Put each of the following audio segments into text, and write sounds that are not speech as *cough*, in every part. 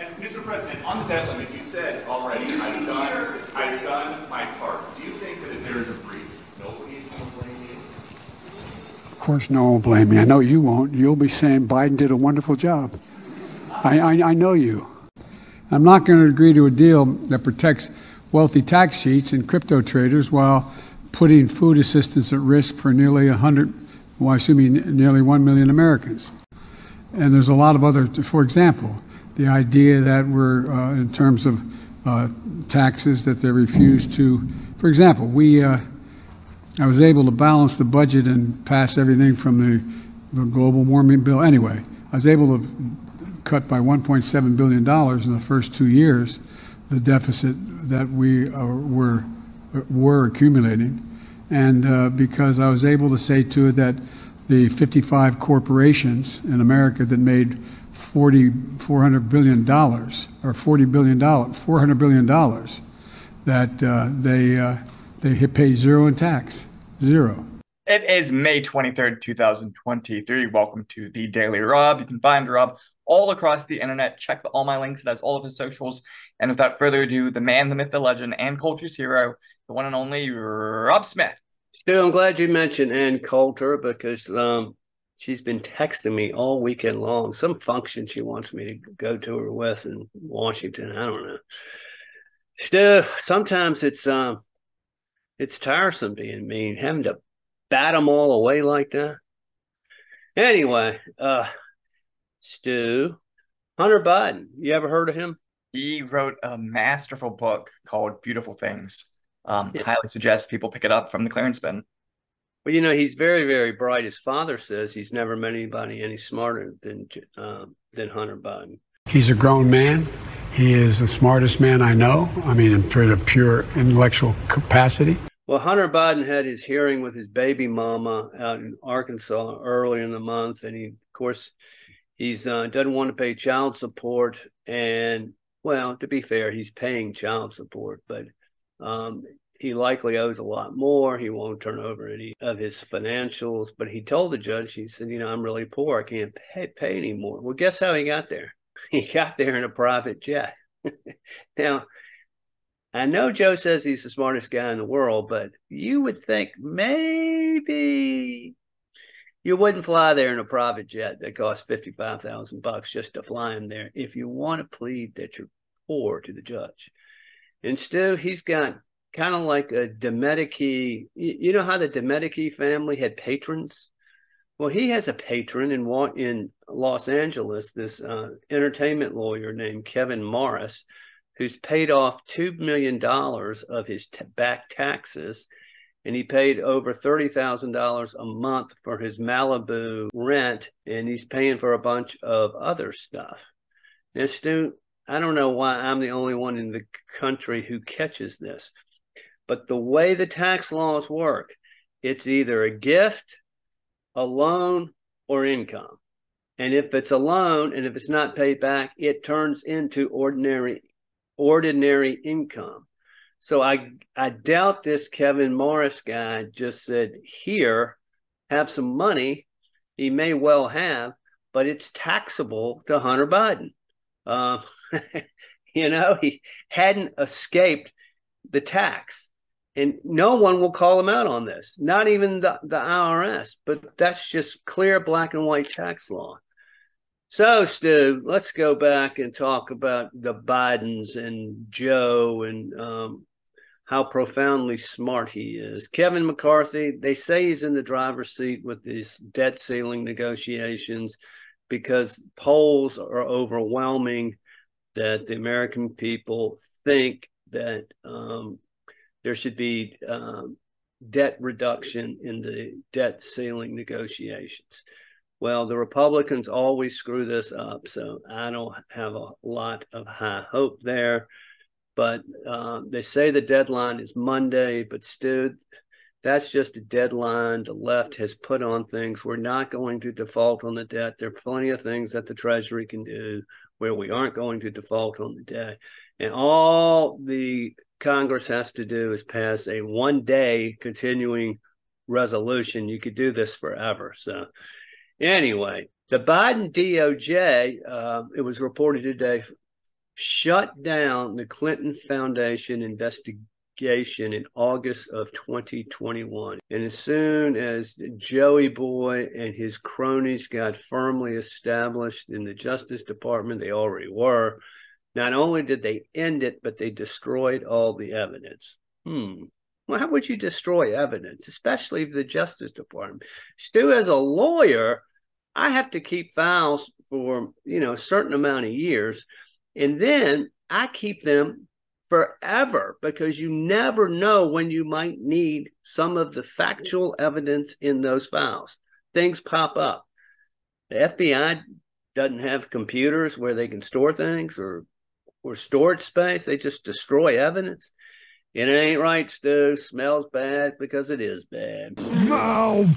Mr. President, on the debt limit, you said already, I've done, I've done my part. Do you think that if there is a breach, nobody's going to blame you? Of course, no one will blame me. I know you won't. You'll be saying Biden did a wonderful job. I, I, I know you. I'm not going to agree to a deal that protects wealthy tax cheats and crypto traders while putting food assistance at risk for nearly 100, well, me, nearly 1 million Americans. And there's a lot of other, for example, the idea that we're, uh, in terms of uh, taxes, that they refuse to, for example, we, uh, I was able to balance the budget and pass everything from the, the global warming bill. Anyway, I was able to cut by $1.7 billion in the first two years the deficit that we uh, were, were accumulating. And uh, because I was able to say to it that the 55 corporations in America that made 40, 400 billion dollars or 40 billion dollars, 400 billion dollars, that uh, they uh, they pay zero in tax, zero. It is May 23rd, 2023. Welcome to the Daily Rob. You can find Rob all across the internet. Check the, all my links. It has all of his socials. And without further ado, the man, the myth, the legend, and culture's hero, the one and only Rob Smith. Stu, I'm glad you mentioned Ann Coulter because um, she's been texting me all weekend long. Some function she wants me to go to her with in Washington. I don't know. Stu, sometimes it's um, it's tiresome being mean, having to bat them all away like that. Anyway, uh, Stu, Hunter Biden, you ever heard of him? He wrote a masterful book called Beautiful Things. Um, yeah. Highly suggest people pick it up from the clearance bin. Well, you know, he's very, very bright. His father says he's never met anybody any smarter than uh, than Hunter Biden. He's a grown man. He is the smartest man I know. I mean, in terms of pure intellectual capacity. Well, Hunter Biden had his hearing with his baby mama out in Arkansas early in the month, and he, of course, he's uh, doesn't want to pay child support. And well, to be fair, he's paying child support, but um, he likely owes a lot more. He won't turn over any of his financials. But he told the judge, he said, "You know, I'm really poor. I can't pay, pay anymore." Well, guess how he got there? *laughs* He got there in a private jet. *laughs* now I know Joe says he's the smartest guy in the world, but you would think maybe you wouldn't fly there in a private jet that costs fifty five thousand bucks just to fly him there if you want to plead that you're poor to the judge. And Instead, he's got kind of like a de Medici. You know how the de Medici family had patrons? Well, he has a patron in in Los Angeles, this uh, entertainment lawyer named Kevin Morris who's paid off $2 million of his t- back taxes. And he paid over $30,000 a month for his Malibu rent. And he's paying for a bunch of other stuff. Now, Stu, I don't know why I'm the only one in the country who catches this. But the way the tax laws work, it's either a gift, a loan, or income. And if it's a loan and if it's not paid back, it turns into ordinary ordinary income. So I I doubt this Kevin Morris guy just said, "Here, have some money." He may well have, but it's taxable to Hunter Biden. Uh, *laughs* you know, he hadn't escaped the tax, and no one will call him out on this. Not even the, the IRS. But that's just clear black and white tax law. So, Stu, let's go back and talk about the Bidens and Joe and um, how profoundly smart he is. Kevin McCarthy, they say he's in the driver's seat with these debt ceiling negotiations because polls are overwhelming that the American people think that um, there should be um, debt reduction in the debt ceiling negotiations. Well, the Republicans always screw this up, so I don't have a lot of high hope there. But uh, they say the deadline is Monday, but still, that's just a deadline the left has put on things. We're not going to default on the debt. There are plenty of things that the Treasury can do where we aren't going to default on the debt. And all the Congress has to do is pass a one day continuing resolution. You could do this forever. So Anyway, the Biden DOJ, uh, it was reported today shut down the Clinton Foundation investigation in August of 2021. And as soon as Joey Boy and his cronies got firmly established in the Justice Department, they already were. Not only did they end it, but they destroyed all the evidence. Hmm. Well, how would you destroy evidence, especially if the Justice Department? Stu, as a lawyer, I have to keep files for you know a certain amount of years, and then I keep them forever because you never know when you might need some of the factual evidence in those files. Things pop up. The FBI doesn't have computers where they can store things or or storage space. They just destroy evidence. And it ain't right, Stu. Smells bad because it is bad. Oh,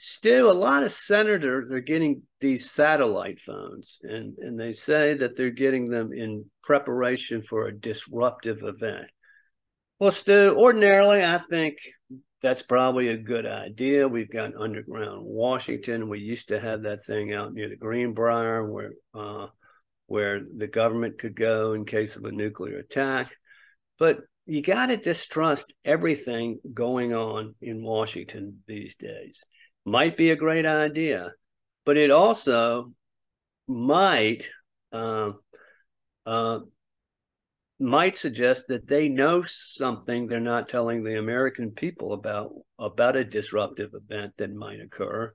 Stu, a lot of senators are getting these satellite phones, and, and they say that they're getting them in preparation for a disruptive event. Well, Stu, ordinarily, I think that's probably a good idea. We've got underground Washington. We used to have that thing out near the Greenbrier where uh, where the government could go in case of a nuclear attack. But you got to distrust everything going on in Washington these days. Might be a great idea, but it also might uh, uh, might suggest that they know something they're not telling the American people about about a disruptive event that might occur.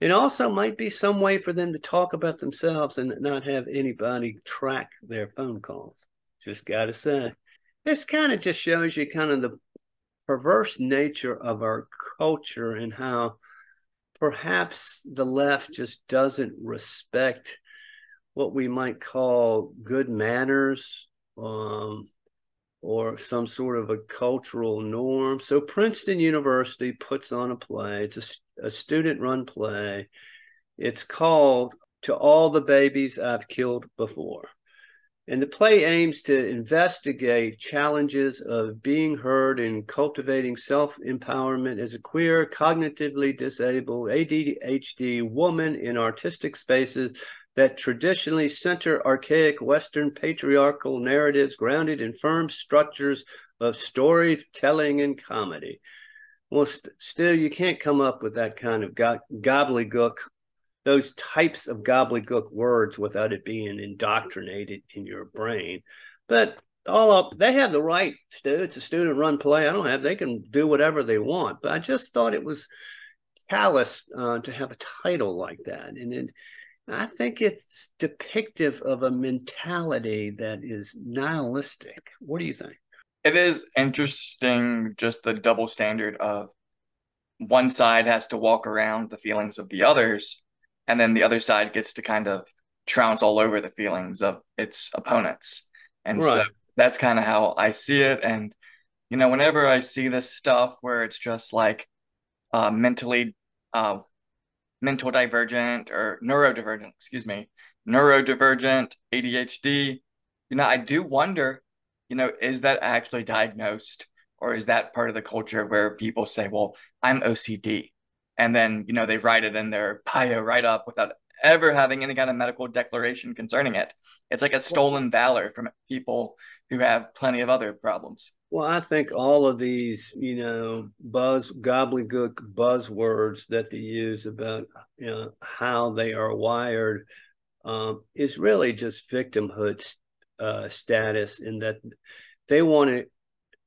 It also might be some way for them to talk about themselves and not have anybody track their phone calls. Just got to say this kind of just shows you kind of the perverse nature of our culture and how perhaps the left just doesn't respect what we might call good manners um, or some sort of a cultural norm. So Princeton University puts on a play. It's a, a student-run play. It's called "To All the Babies I've Killed Before." And the play aims to investigate challenges of being heard and cultivating self empowerment as a queer, cognitively disabled, ADHD woman in artistic spaces that traditionally center archaic Western patriarchal narratives grounded in firm structures of storytelling and comedy. Well, st- still, you can't come up with that kind of go- gobbledygook those types of gobbledygook words without it being indoctrinated in your brain. But all up, they have the right, Stu. It's a student run play. I don't have, they can do whatever they want. But I just thought it was callous uh, to have a title like that. And it, I think it's depictive of a mentality that is nihilistic. What do you think? It is interesting, just the double standard of one side has to walk around the feelings of the others and then the other side gets to kind of trounce all over the feelings of its opponents. And right. so that's kind of how I see it. And, you know, whenever I see this stuff where it's just like uh, mentally, uh, mental divergent or neurodivergent, excuse me, neurodivergent, ADHD, you know, I do wonder, you know, is that actually diagnosed or is that part of the culture where people say, well, I'm OCD? and then you know they write it in their bio write up without ever having any kind of medical declaration concerning it. It's like a stolen valor from people who have plenty of other problems. Well, I think all of these, you know, buzz gobbledygook buzzwords that they use about you know how they are wired um, is really just victimhood uh, status in that they want an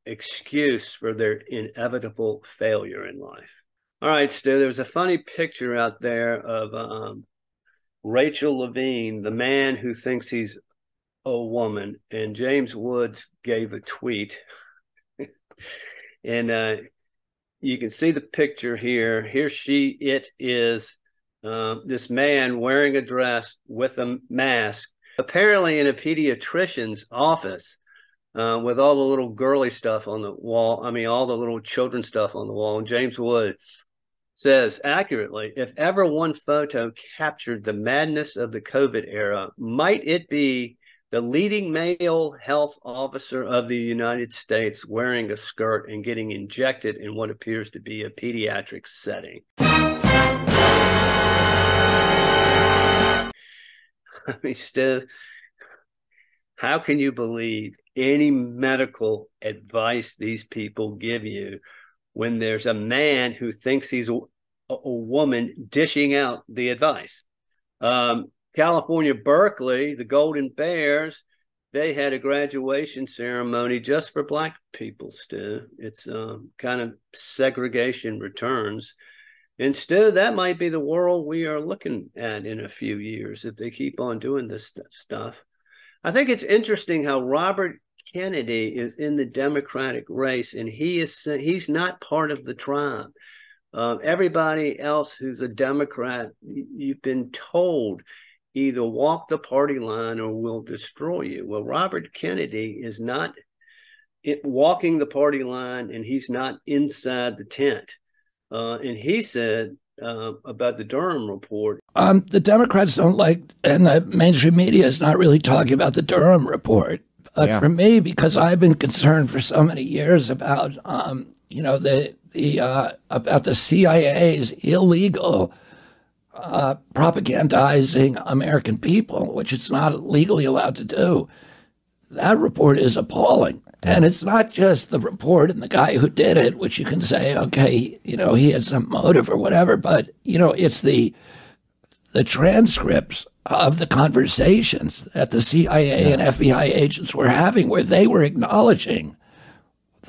excuse for their inevitable failure in life. All right, Stu, there's a funny picture out there of um, Rachel Levine, the man who thinks he's a woman, and James Woods gave a tweet. *laughs* and uh, you can see the picture here. Here she, it is uh, this man wearing a dress with a mask, apparently in a pediatrician's office. Uh, with all the little girly stuff on the wall. I mean, all the little children stuff on the wall. And James Woods says accurately if ever one photo captured the madness of the COVID era, might it be the leading male health officer of the United States wearing a skirt and getting injected in what appears to be a pediatric setting? *laughs* I mean, still, how can you believe any medical advice these people give you when there's a man who thinks he's a, woman dishing out the advice? Um, California, Berkeley, the Golden Bears, they had a graduation ceremony just for black people, Stu. It's um, kind of segregation returns. And Stu, that might be the world we are looking at in a few years if they keep on doing this stuff. I think it's interesting how Robert Kennedy is in the Democratic race, and he is he's not part of the tribe. Uh, everybody else who's a Democrat, you've been told either walk the party line or we'll destroy you. Well, Robert Kennedy is not walking the party line, and he's not inside the tent. Uh, and he said uh, about the Durham report. Um, the Democrats don't like, and the mainstream media is not really talking about the Durham report. But yeah. for me, because I've been concerned for so many years about, um, you know, the the uh, about the CIA's illegal uh, propagandizing American people, which it's not legally allowed to do. That report is appalling. And it's not just the report and the guy who did it, which you can say, okay, you know, he had some motive or whatever, but you know, it's the the transcripts of the conversations that the CIA yeah. and FBI agents were having where they were acknowledging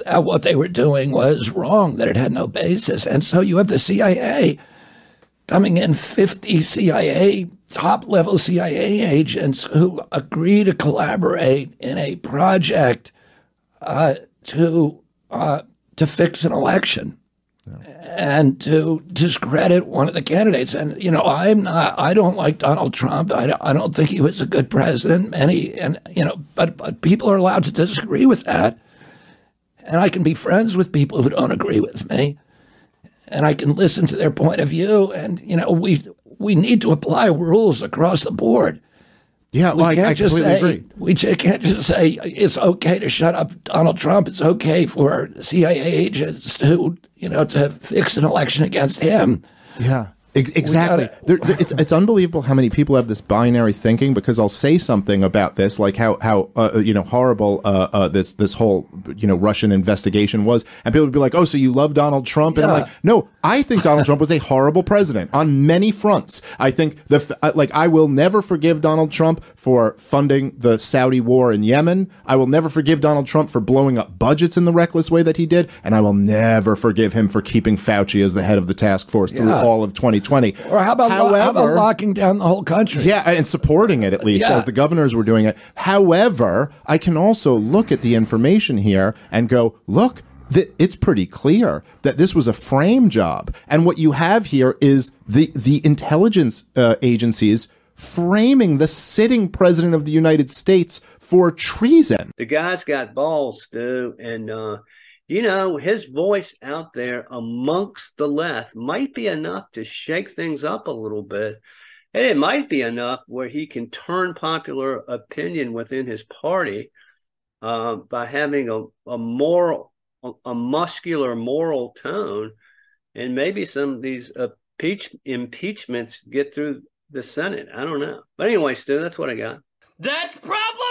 that what they were doing was wrong, that it had no basis. And so you have the CIA coming in 50 CIA, top level CIA agents who agree to collaborate in a project uh, to uh, to fix an election yeah. and to discredit one of the candidates. And you know, I'm not. I don't like Donald Trump. I, I don't think he was a good president. And he and you know, but but people are allowed to disagree with that. And I can be friends with people who don't agree with me, and I can listen to their point of view. And you know, we we need to apply rules across the board. Yeah, we well, can't I, just say, agree. We can't just say it's okay to shut up Donald Trump. It's okay for CIA agents to, you know, to fix an election against him. Yeah. Exactly. There, it's it's unbelievable how many people have this binary thinking. Because I'll say something about this, like how how uh, uh, you know horrible uh, uh, this this whole you know Russian investigation was, and people would be like, "Oh, so you love Donald Trump?" And yeah. I'm like, "No, I think Donald Trump was a horrible president on many fronts. I think the uh, like I will never forgive Donald Trump for funding the Saudi war in Yemen. I will never forgive Donald Trump for blowing up budgets in the reckless way that he did, and I will never forgive him for keeping Fauci as the head of the task force yeah. through all of 2020. Or how about, However, how about locking down the whole country? Yeah, and supporting it at least yeah. as the governors were doing it. However, I can also look at the information here and go, look, it's pretty clear that this was a frame job. And what you have here is the the intelligence uh, agencies framing the sitting president of the United States for treason. The guy's got balls, Stu, and uh, you know, his voice out there amongst the left might be enough to shake things up a little bit. And it might be enough where he can turn popular opinion within his party uh, by having a, a moral, a, muscular moral tone. And maybe some of these impeach, impeachments get through the Senate. I don't know. But anyway, Stu, that's what I got. That's probably